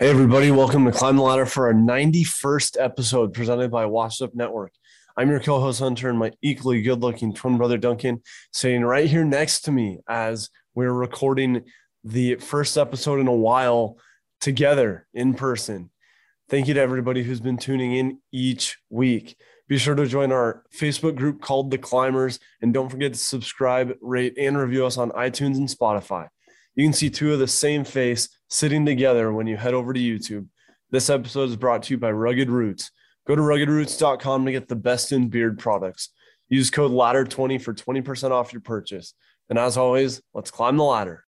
Hey, everybody, welcome to Climb the Ladder for our 91st episode presented by Washed Up Network. I'm your co host, Hunter, and my equally good looking twin brother, Duncan, sitting right here next to me as we're recording the first episode in a while together in person. Thank you to everybody who's been tuning in each week. Be sure to join our Facebook group called The Climbers, and don't forget to subscribe, rate, and review us on iTunes and Spotify. You can see two of the same face sitting together when you head over to YouTube. This episode is brought to you by Rugged Roots. Go to ruggedroots.com to get the best in beard products. Use code LADDER20 for 20% off your purchase. And as always, let's climb the ladder.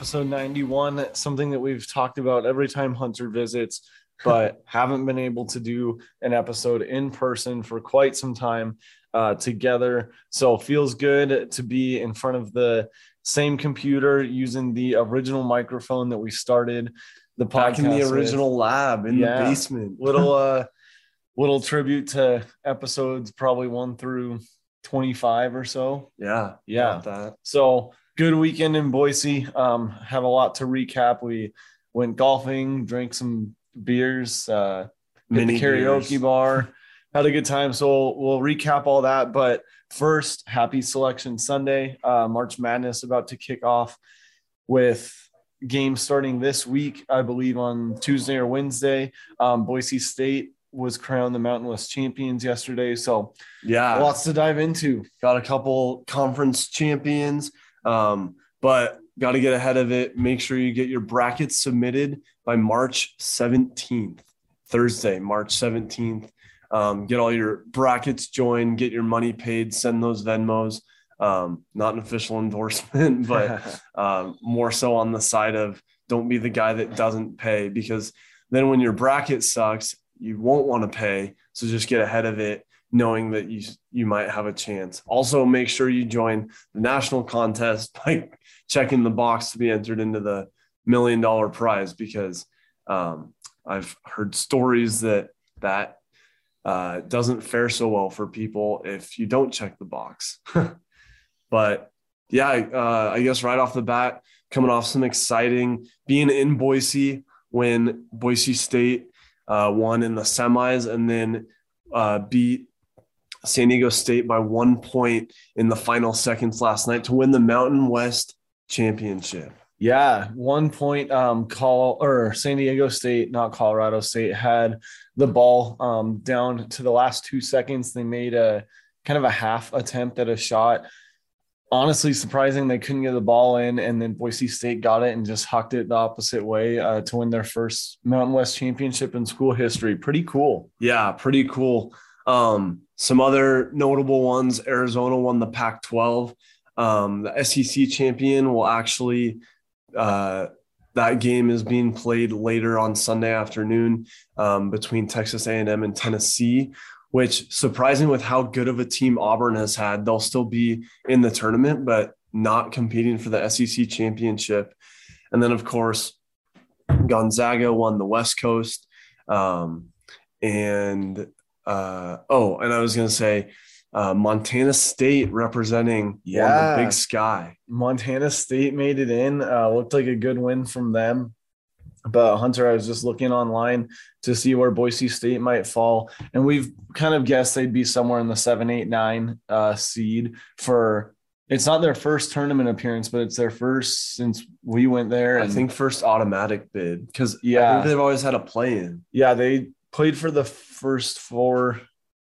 Episode 91, something that we've talked about every time Hunter visits, but haven't been able to do an episode in person for quite some time uh, together. So feels good to be in front of the same computer using the original microphone that we started the podcast back in the with. original lab in Yeah. the basement. little uh little tribute to episodes probably 1 through 25 or so. yeah, Yeah. that. So good weekend in Boise. Um, have a lot to recap. We went golfing, drank some beers, uh, Mini the karaoke beers. bar, had a good time. So we'll recap all that. But first, happy Selection Sunday. Uh, March Madness about to kick off with games starting this week, I believe on Tuesday or Wednesday. Um, Boise State was crowned the Mountain West champions yesterday. So Yeah, lots to dive into. got a couple conference champions, um, but got to get ahead of it. Make sure you get your brackets submitted by March 17th, Thursday, March 17th. Um, get all your brackets joined, get your money paid, send those Venmos. Um, not an official endorsement, but um, more so on the side of don't be the guy that doesn't pay because then when your bracket sucks, you won't want to pay. So just get ahead of it, knowing that you you might have a chance. Also, make sure you join the national contest by checking the box to be entered into the million dollar prize because um, I've heard stories that that uh, doesn't fare so well for people if you don't check the box. but yeah, uh, I guess right off the bat, coming off some exciting being in Boise when Boise State uh, won in the semis and then uh, beat San Diego State by one point in the final seconds last night to win the Mountain West Championship. Yeah, one point. Um, call or San Diego State, not Colorado State, had the ball um down to the last two seconds. They made a kind of a half attempt at a shot. Honestly, surprising they couldn't get the ball in, and then Boise State got it and just hucked it the opposite way uh, to win their first Mountain West championship in school history. Pretty cool. Yeah, pretty cool. Um, some other notable ones Arizona won the Pac 12. Um, the SEC champion will actually, uh, that game is being played later on Sunday afternoon um, between Texas A&M and Tennessee, which surprising with how good of a team Auburn has had, they'll still be in the tournament, but not competing for the SEC championship. And then, of course, Gonzaga won the West Coast. Um, and uh, oh, and I was going to say uh, Montana State representing Yeah. the Big Sky. Montana State made it in. Uh, looked like a good win from them. But Hunter, I was just looking online to see where Boise State might fall, and we've kind of guessed they'd be somewhere in the seven, eight, nine uh, seed for. It's not their first tournament appearance, but it's their first since we went there. I think first automatic bid because Yeah. I think they've always had a play in. yeah, they played for the first four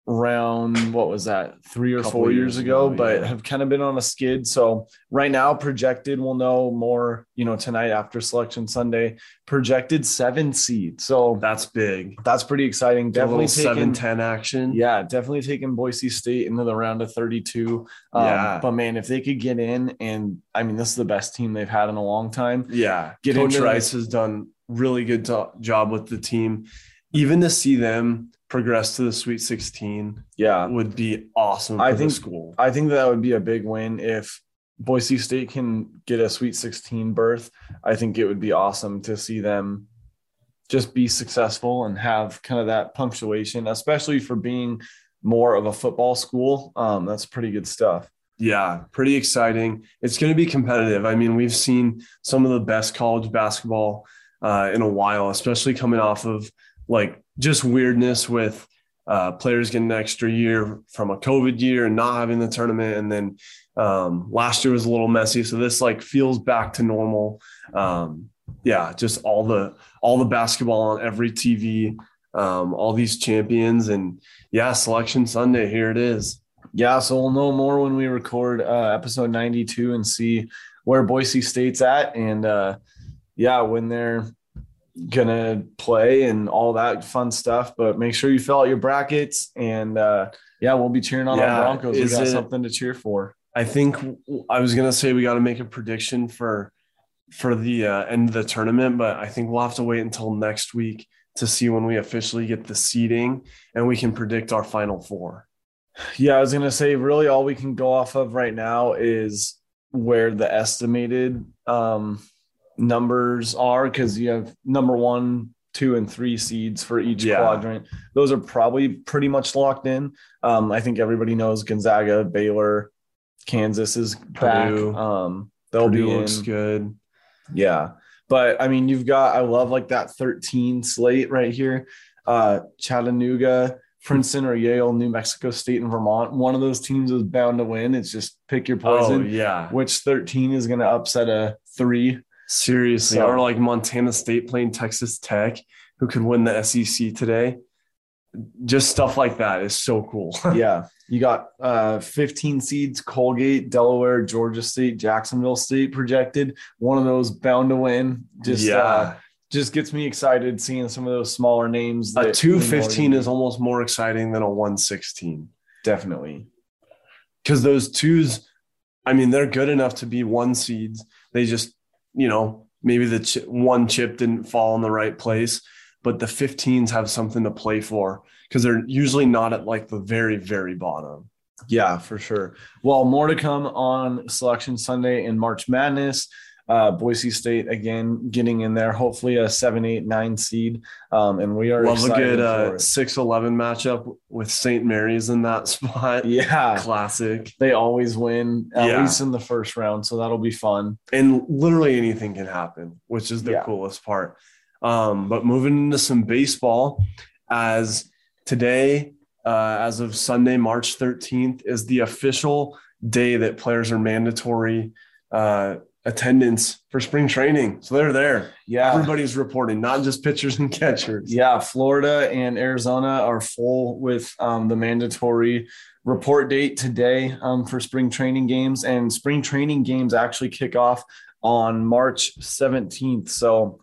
round. What was that? Three or Couple four years, years ago, ago, but yeah. have kind of been on a skid. So right now, projected, we'll know more. You know, tonight after Selection Sunday, projected seven seed. So That's big. that's pretty exciting. Definitely taking. ten action. Yeah, definitely taking Boise State into the round of 32. Um, Yeah. But man, if they could get in, and I mean, this is the best team they've had in a long time. Yeah. Get Coach Rice has done really good to- job with the team. Even to see them progress to the Sweet 16 Yeah. would be awesome for I the think- school. I think that would be a big win if Boise State can get a Sweet 16 berth, I think it would be awesome to see them just be successful and have kind of that punctuation, especially for being more of a football school. Um, that's pretty good stuff. Yeah, pretty exciting. It's going to be competitive. I mean, we've seen some of the best college basketball uh, in a while, especially coming off of like just weirdness with uh, players getting an extra year from a COVID year and not having the tournament. And then um, last year was a little messy. So this like feels back to normal. Um, yeah, just all the all the basketball on every TV, um, all these champions, and yeah, selection Sunday. Here it is. Yeah, so we'll know more when we record uh, episode 92 and see where Boise State's at, and uh, yeah, when they're gonna play and all that fun stuff. But make sure you fill out your brackets, and uh, yeah, we'll be cheering on Yeah, our Broncos. We is got it- something to cheer for. I think I was gonna say we got to make a prediction for for the uh, end of the tournament, but I think we'll have to wait until next week to see when we officially get the seeding and we can predict our final four. Yeah, I was gonna say really all we can go off of right now is where the estimated um, numbers are because you have number one, two, and three seeds for each Yeah. quadrant. Those are probably pretty much locked in. Um, I think everybody knows Gonzaga, Baylor, Kansas is back. Purdue. Um, they'll Purdue be in. looks good. Yeah. But I mean, you've got, I love like that 13 slate right here. Uh, Chattanooga, Princeton, or Yale, New Mexico State, and Vermont. One of those teams is bound to win. It's just pick your Oh poison. yeah, Which 13 is going to upset a three? Seriously. So- or like Montana State playing Texas Tech, who could win the SEC today. Just stuff like that is so cool. yeah. You got uh, 15 seeds Colgate, Delaware, Georgia State, Jacksonville State projected. One of those bound to win. Just, yeah, uh, just gets me excited seeing some of those smaller names. a that two we know are fifteen gonna is almost more exciting than a one sixteen. definitely. because those twos, I mean, they're good enough to be one seeds. They just, you know, maybe the ch- one chip didn't fall in the right place, but the 15s have something to play for because they're usually not at like the very, very bottom. Yeah, for sure. Well, more to come on Selection Sunday in March Madness. Uh, Boise State again getting in there, hopefully a seven, eight, nine seed. Um, and we are Love a good uh. 6 11 matchup with St. Mary's in that spot. Yeah, Classic. they always win at Yeah. least in the first round, so that'll be fun. and literally anything can happen, which is the Yeah. coolest part. Um, but moving into some baseball, as today, uh, as of Sunday, March 13th, is the official day that players are mandatory uh, attendance for spring training. So they're there. Yeah, Everybody's reporting, not just pitchers and catchers. Yeah, Florida and Arizona are full with um, the mandatory report date today um, for spring training games, and spring training games actually kick off on March 17th. So,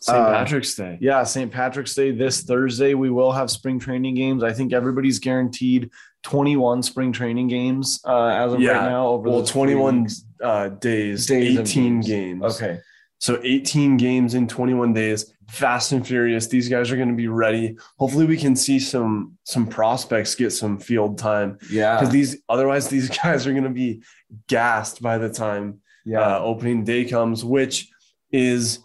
St. Uh, Patrick's Day. yeah, St. Patrick's Day this Thursday, we will have spring training games. I think everybody's guaranteed 21 spring training games uh, as of Yeah. right now. Over Well, those three 21 uh, days, Days 18 games. games. Okay. So 18 games in 21 days, fast and furious. These guys are going to be ready. Hopefully, we can see some some prospects get some field time Yeah. because these otherwise these guys are going to be gassed by the time yeah. uh, opening day comes, which is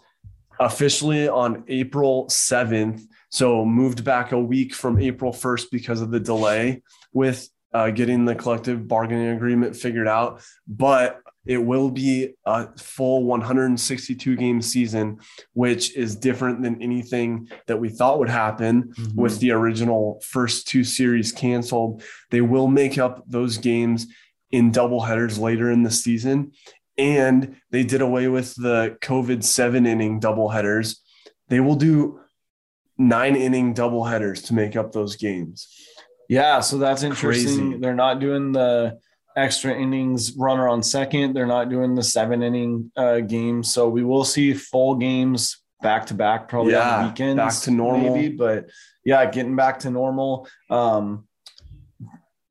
officially on April 7th. So moved back a week from April 1st because of the delay with uh, getting the collective bargaining agreement figured out. But it will be a full 162 game season, which is different than anything that we thought would happen Mhm. with the original first two series canceled. They will make up those games in doubleheaders later in the season. And they did away with the COVID seven inning doubleheaders. They will do nine inning double headers to make up those games. Yeah, so that's interesting. Crazy. They're not doing the extra innings runner on second. They're not doing the seven inning uh, games. So we will see full games back to back, probably on the weekends. back to normal. maybe. But yeah, getting back to normal. Um,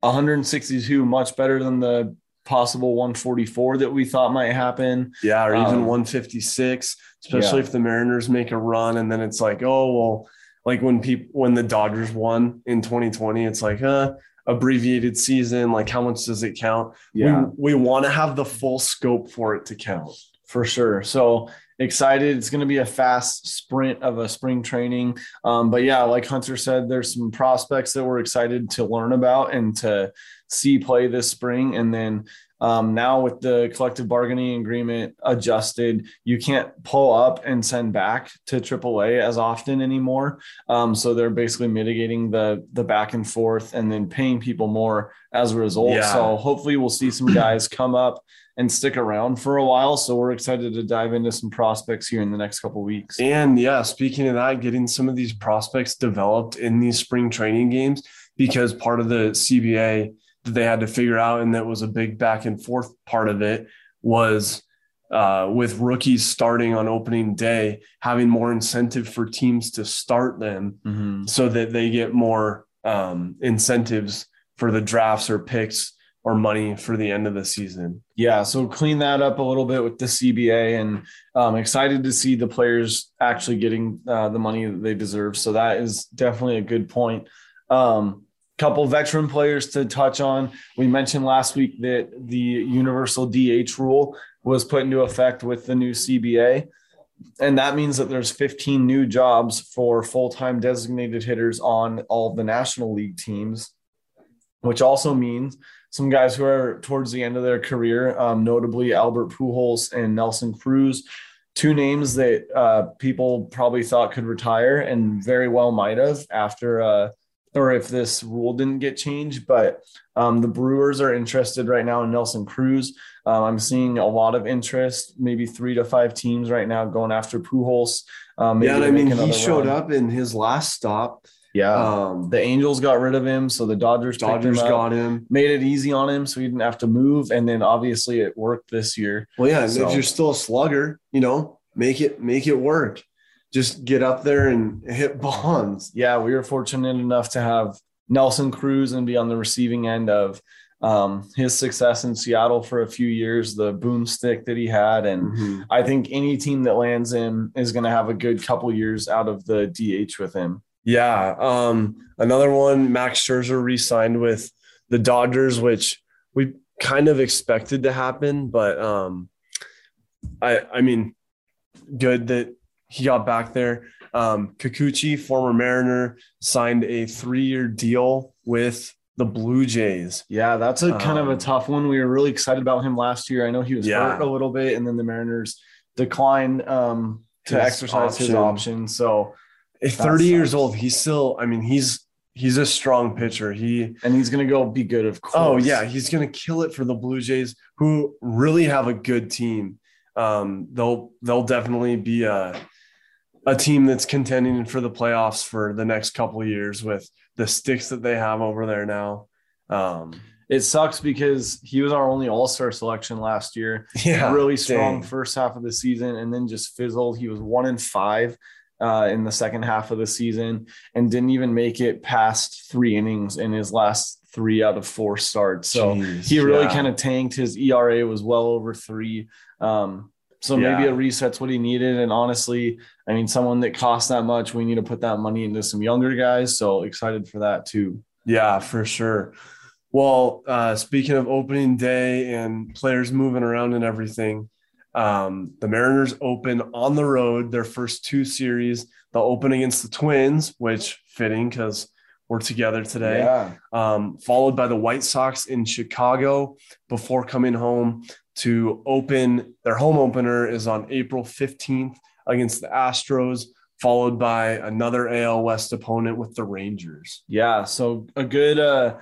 162, much better than the possible 144 that we thought might happen. Yeah, or even Um, 156, especially yeah. if the Mariners make a run and then it's like, oh well, like when people when the Dodgers won in 2020, it's like, uh, abbreviated season? Like, how much does it count? Yeah, We, we want to have the full scope for it to count. for sure. So excited. It's going to be a fast sprint of a spring training. Um, but yeah, like Hunter said, there's some prospects that we're excited to learn about and to see play this spring. And then um, now with the collective bargaining agreement adjusted, you can't pull up and send back to AAA as often anymore. Um, so they're basically mitigating the the back and forth and then paying people more as a result. Yeah. So hopefully we'll see some guys come up and stick around for a while. So we're excited to dive into some prospects here in the next couple weeks. And yeah, speaking of that, getting some of these prospects developed in these spring training games because part of the CBA that they had to figure out, and that was a big back and forth part of it, was uh, with rookies starting on opening day, having more incentive for teams to start them Mm-hmm. so that they get more um, incentives for the drafts or picks or money for the end of the season. Yeah, so clean that up a little bit with the CBA, and um, excited to see the players actually getting uh, the money that they deserve. So that is definitely a good point. Um, couple veteran players to touch on. We mentioned last week that the universal DH rule was put into effect with the new CBA. And that means that there's 15 new jobs for full-time designated hitters on all the National League teams, which also means some guys who are towards the end of their career, um, notably Albert Pujols and Nelson Cruz, two names that uh, people probably thought could retire and very well might have after, uh, or if this rule didn't get changed. But um, the Brewers are interested right now in Nelson Cruz. Um, I'm seeing a lot of interest, maybe three to five teams right now going after Pujols. Um, yeah, I mean, he showed run. up in his last stop. Yeah. Um, the Angels got rid of him, so the Dodgers Dodgers him got him. made it easy on him so he didn't have to move. And then obviously it worked this year. Well, yeah, So- if you're still a slugger, you know, make it make it work. Just get up there and hit bombs. Yeah, we were fortunate enough to have Nelson Cruz and be on the receiving end of um, his success in Seattle for a few years, the boomstick that he had. And I think any team that lands him is going to have a good couple years out of the DH with him. Yeah. Um, another one, Max Scherzer re-signed with the Dodgers, which we kind of expected to happen, but um, I I mean, good that he got back there. Um, Kikuchi, former Mariner, signed a three-year deal with the Blue Jays. Yeah, that's a kind of a Um, tough one. We were really excited about him last year. I know he was Yeah. hurt a little bit, and then the Mariners declined um, to His exercise his option. option. So, At 30 years old, he's still, I mean, he's he's a strong pitcher. He and he's going to go be good, of course. Oh yeah, he's gonna kill it for the Blue Jays, who really have a good team. Um, they'll they'll definitely be a a team that's contending for the playoffs for the next couple of years with the sticks that they have over there now. Um, It sucks because he was our only All Star selection last year. yeah, really strong dang. first half of the season, and then just fizzled. He was one in five uh, in the second half of the season, and didn't even make it past three innings in his last three out of four starts. So Jeez, he really yeah. kind of tanked. His ERA was well over three. Um, so maybe Yeah. a reset's what he needed. And honestly, I mean, someone that costs that much, we need to put that money into some younger guys. So excited for that too. Yeah, for sure. Well, uh, speaking of opening day and players moving around and everything, um, the Mariners open on the road their first two series. They'll open against the Twins, which fitting because we're together today. Yeah. Um, followed by the White Sox in Chicago before coming home to open their home opener is on April 15th against the Astros, followed by another AL West opponent with the Rangers. Yeah, so a good uh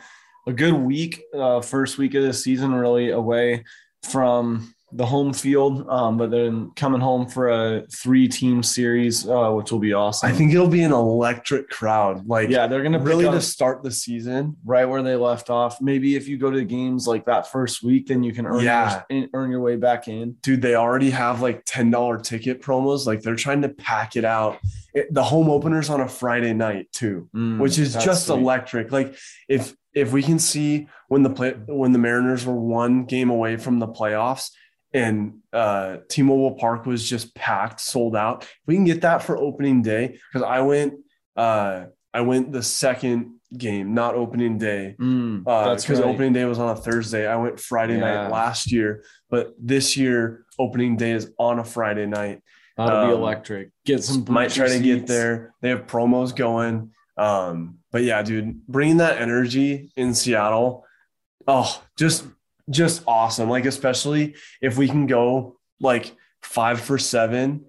a good week, uh first week of the season really away from the home field, um, but then coming home for a three team series, uh, which will be awesome. I think it'll be an electric crowd. Like, yeah, they're gonna really really to start the season. right where they left off. Maybe if you go to the games like that first week, then you can earn Yeah. your, earn your way back in. Dude, they already have like $10 ticket promos. Like, they're trying to pack it out. It, the home opener's on a Friday night, too. Mm, which is just sweet. electric. Like if if we can see when the play when the Mariners were one game away from the playoffs and uh T-Mobile Park was just packed, sold out. If we can get that for opening day because I went uh I went the second game, not opening day. Mm, Uh, that's because right. opening day was on a Thursday. I went Friday Yeah. night last year, but this year opening day is on a Friday night. That'll be um, electric. Get some Might try to get there. They have promos going. Um, but yeah, dude, bringing that energy in Seattle, oh, just just awesome. Like especially if we can go like five for seven,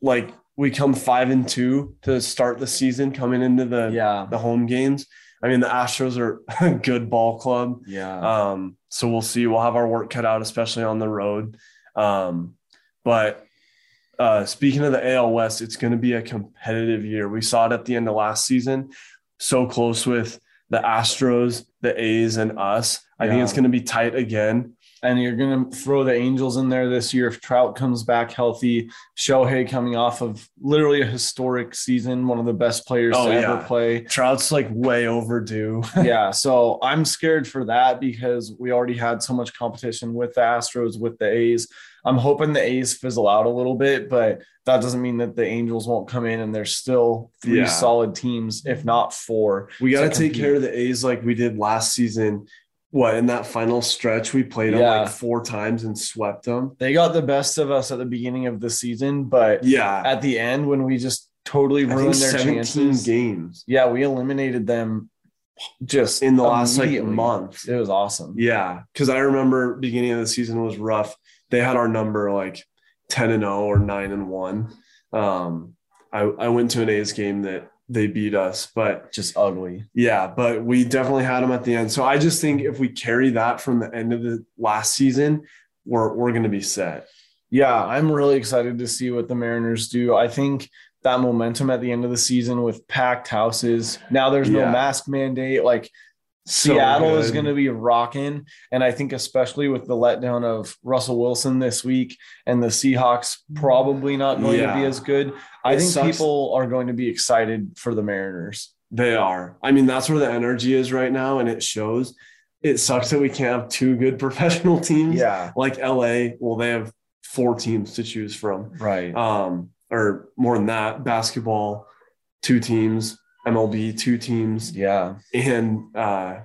like we come five and two to start the season coming into the Yeah, the home games. I mean, the Astros are a good ball club. yeah. Um, so we'll see. We'll have our work cut out, especially on the road. Um, but uh, speaking of the AL West, it's going to be a competitive year. We saw it at the end of last season, so close with the Astros, the A's, and us. I think it's going to be tight again. and you're gonna throw the Angels in there this year if Trout comes back healthy. Shohei coming off of literally a historic season, one of the best players Oh, to yeah. ever play. Trout's like way overdue. yeah, so I'm scared for that because we already had so much competition with the Astros, with the A's. I'm hoping the A's fizzle out a little bit, but that doesn't mean that the Angels won't come in and there's still three Yeah. solid teams, if not four. We got to to take care of the A's like we did last season. What in that final stretch, we played them like four times and swept them. They got the best of us at the beginning of the season, but Yeah, at the end when we just totally ruined their 17 chances. games Yeah, we eliminated them just in the last like month. It was awesome. Yeah, because I remember beginning of the season was rough. They had our number like ten and zero or nine and one. Um, I I went to an A's game that they beat us, but Just ugly. yeah, but we definitely had them at the end. So I just think if we carry that from the end of the last season, we're we're gonna be set. Yeah, I'm really excited to see what the Mariners do. I think that momentum at the end of the season with packed houses. Now there's no Yeah. mask mandate. Like So Seattle is going to be rocking. And I think, especially with the letdown of Russell Wilson this week and the Seahawks probably not going to be as good, I It think sucks. people are going to be excited for the Mariners. They are. I mean, that's where the energy is right now, and it shows. It sucks that we can't have two good professional teams. Yeah. Like LA, well, they have four teams to choose from. Right. Um, or more than that, basketball, two teams, MLB, two teams, Yeah. and uh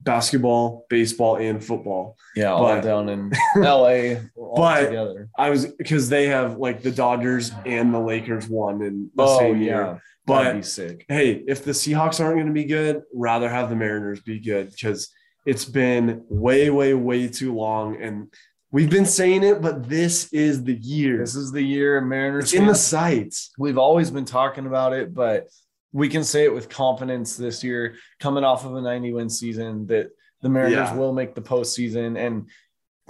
basketball, baseball, and football. Yeah. All But- down in LA all But- together. I was because they have like the Dodgers and the Lakers won in the Oh, same yeah. year. But be sick. hey, if the Seahawks aren't going to be good, rather have the Mariners be good because it's been way, way, way too long. And we've been saying it, but this is the year. This is the year Mariners It's in the sights. we've always been talking about it, but we can say it with confidence this year, coming off of a 90 win season, that the Mariners Yeah. will make the postseason. And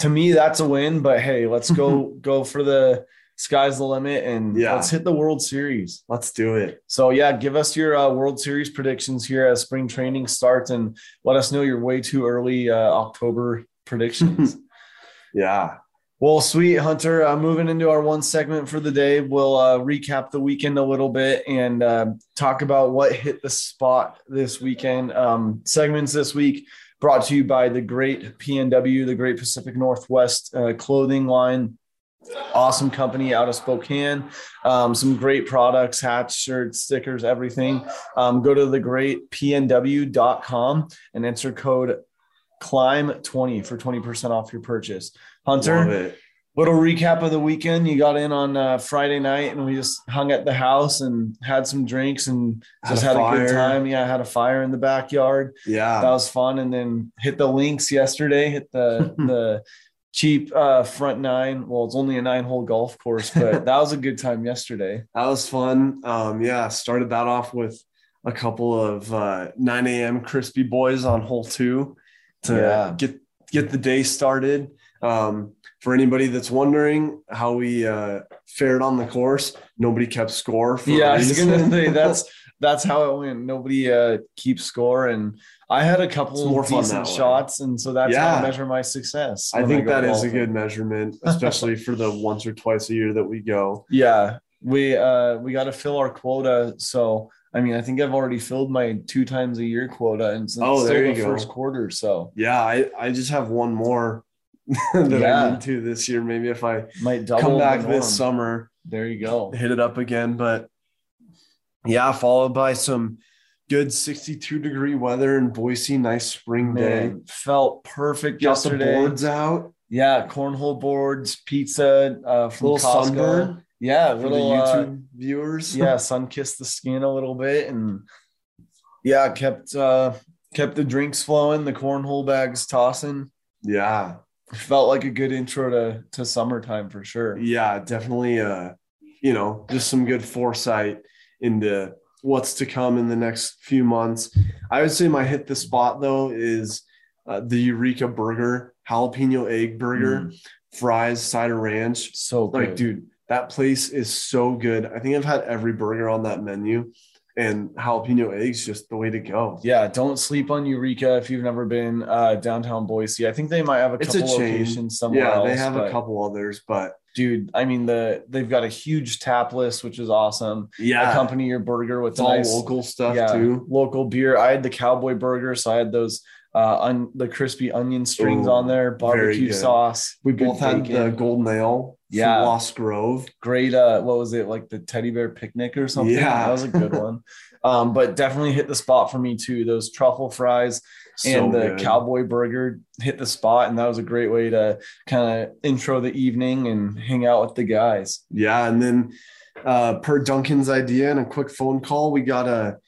to me, that's a win. But hey, let's go go for the sky's the limit and Yeah. let's hit the World Series. Let's do it. So yeah, give us your uh, World Series predictions here as spring training starts, and let us know your way too early uh, October predictions. Yeah. Well, sweet Hunter, uh, moving into our one segment for the day, we'll uh, recap the weekend a little bit and uh, talk about what hit the spot this weekend. Um, segments this week brought to you by the great PNW, the Great Pacific Northwest uh, clothing line. Awesome company out of Spokane. Um, some great products, hats, shirts, stickers, everything. Um, go to the greatpnw.com and enter code climb20 for 20% off your purchase. Hunter, little recap of the weekend. You got in on uh, Friday night, and we just hung at the house and had some drinks and Had just a had a good time. Yeah, had a fire in the backyard. Yeah, that was fun. And then hit the links yesterday. Hit the the cheap uh, front nine. Well, it's only a nine hole golf course, but that was a good time yesterday. That was fun. Um, yeah, started that off with a couple of uh, 9 a.m. crispy boys on hole two to Yeah. get get the day started. Um, for anybody that's wondering how we uh, fared on the course, nobody kept score. Yeah, I was gonna say that's that's how it went. Nobody uh, keeps score, and I had a couple more decent shots, and so that's how I measure my success. I think that is a good measurement, especially for the once or twice a year that we go. Yeah, we uh we got to fill our quota. So I mean, I think I've already filled my two times a year quota, and it's Oh, there the go. first quarter. So Yeah, I, I just have one more that Yeah. I need to this year. Maybe if I might double come back this summer, There you go. hit it up again. But yeah, followed by some good 62 degree weather in Boise. Nice spring day. Felt perfect Got yesterday. the boards out. Yeah, cornhole boards, pizza uh, from Little Costco. sunburn Yeah, for little the uh, YouTube viewers. yeah, sun kissed the skin a little bit, and yeah, kept uh, kept the drinks flowing, the cornhole bags tossing. yeah, Felt like a good intro to to summertime for sure. yeah, definitely. Uh, you know, just some good foresight into what's to come in the next few months. I would say my hit the spot though is uh, the Eureka Burger, jalapeno egg burger, fries, cider ranch. So good. Like, dude, that place is so good. I think I've had every burger on that menu, and jalapeno eggs just the way to go. Yeah, don't sleep on Eureka if you've never been uh, downtown Boise. I think they might have a It's a couple chain. locations somewhere Yeah, else. they have a couple others, but Dude, I mean the they've got a huge tap list, which is awesome. yeah, Accompany your burger with all nice local stuff yeah, too. local beer. I had the cowboy burger, so I had those uh on the crispy onion strings Ooh, on there, barbecue sauce. We both had bacon. the golden ale, Yeah. Lost Grove. great uh what was it like the teddy bear picnic or something Yeah. that was a good one um but definitely hit the spot for me too those truffle fries So and the good. cowboy burger hit the spot and that was a great way to kind of intro the evening and hang out with the guys Yeah, and then uh, per Duncan's idea and a quick phone call, we got a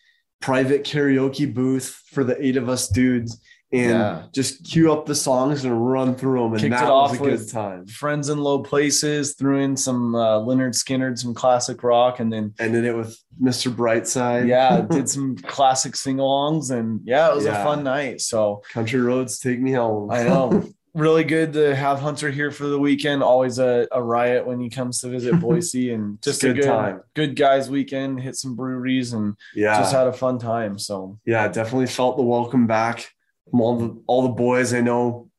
private karaoke booth for the eight of us dudes, and Yeah. just cue up the songs and run through them, and Kicked that it was a good time. friends in low places threw in some uh, Lynyrd Skynyrd some classic rock and then Ended it with Mr. Brightside. yeah did some classic sing-alongs and yeah it was Yeah. a fun night so Country roads take me home. I know. really good to have Hunter here for the weekend. Always a, a riot when he comes to visit Boise and just Good a good time. good guys weekend. Hit some breweries and yeah, just had a fun time. So yeah, definitely felt the welcome back all the all the boys. I know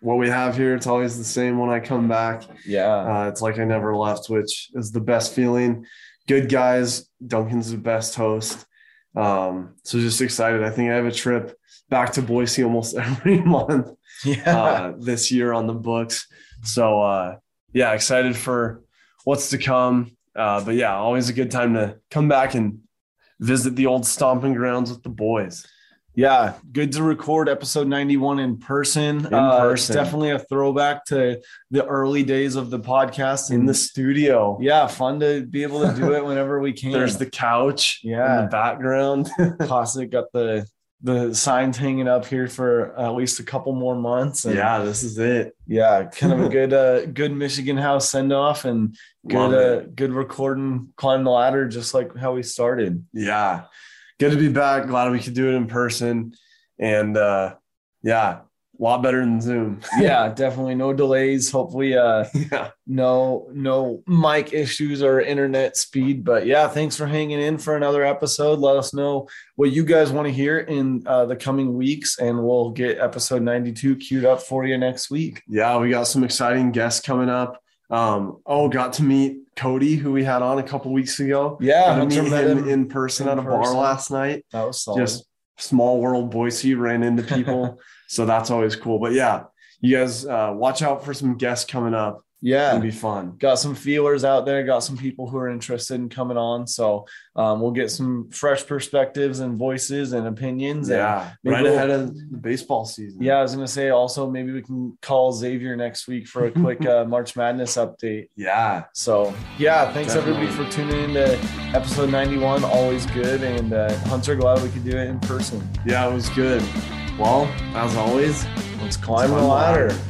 what we have here. It's always the same when I come back. yeah, Uh, it's like I never left, which is the best feeling. Good guys. Duncan's the best host. Um, so just excited. I think I have a trip back to Boise almost every month yeah, uh, this year on the books. So uh, yeah, excited for what's to come. Uh, but yeah, always a good time to come back and visit the old stomping grounds with the boys. Yeah. Good to record episode ninety one in person. In Uh, person. it's definitely a throwback to the early days of the podcast. In and the studio, yeah, fun to be able to do it whenever we can. there's the couch Yeah. in the background. classic. Got the the signs hanging up here for at least a couple more months. and- yeah, this is it. yeah kind of a good uh good michigan house send off and good uh good recording climb the ladder just like how we started yeah good to be back. Glad we could do it in person. And uh yeah a lot better than zoom. Yeah definitely. No delays. Hopefully uh yeah. no no mic issues or internet speed. But yeah thanks for hanging in for another episode. Let us know what you guys want to hear in uh, the coming weeks and we'll get episode 92 queued up for you next week. Yeah we got some exciting guests coming up um oh got to meet cody who we had on a couple weeks ago. Yeah got to meet him him. in person in at a bar last night. That was solid. just small world boise ran into people. So that's always cool. But yeah you guys uh watch out for some guests coming up yeah. It'll be fun. Got some feelers out there. Got some people who are interested in coming on. So um, we'll get some fresh perspectives and voices and opinions yeah. maybe right we'll- ahead of the baseball season. Yeah i was gonna say also maybe we can call xavier next week for a quick uh, march madness update. Yeah. So yeah thanks Definitely. everybody for tuning in to episode 91 always good. And uh, hunter glad we could do it in person. Yeah, it was good. Well, as always, let's climb Climb the the ladder. ladder.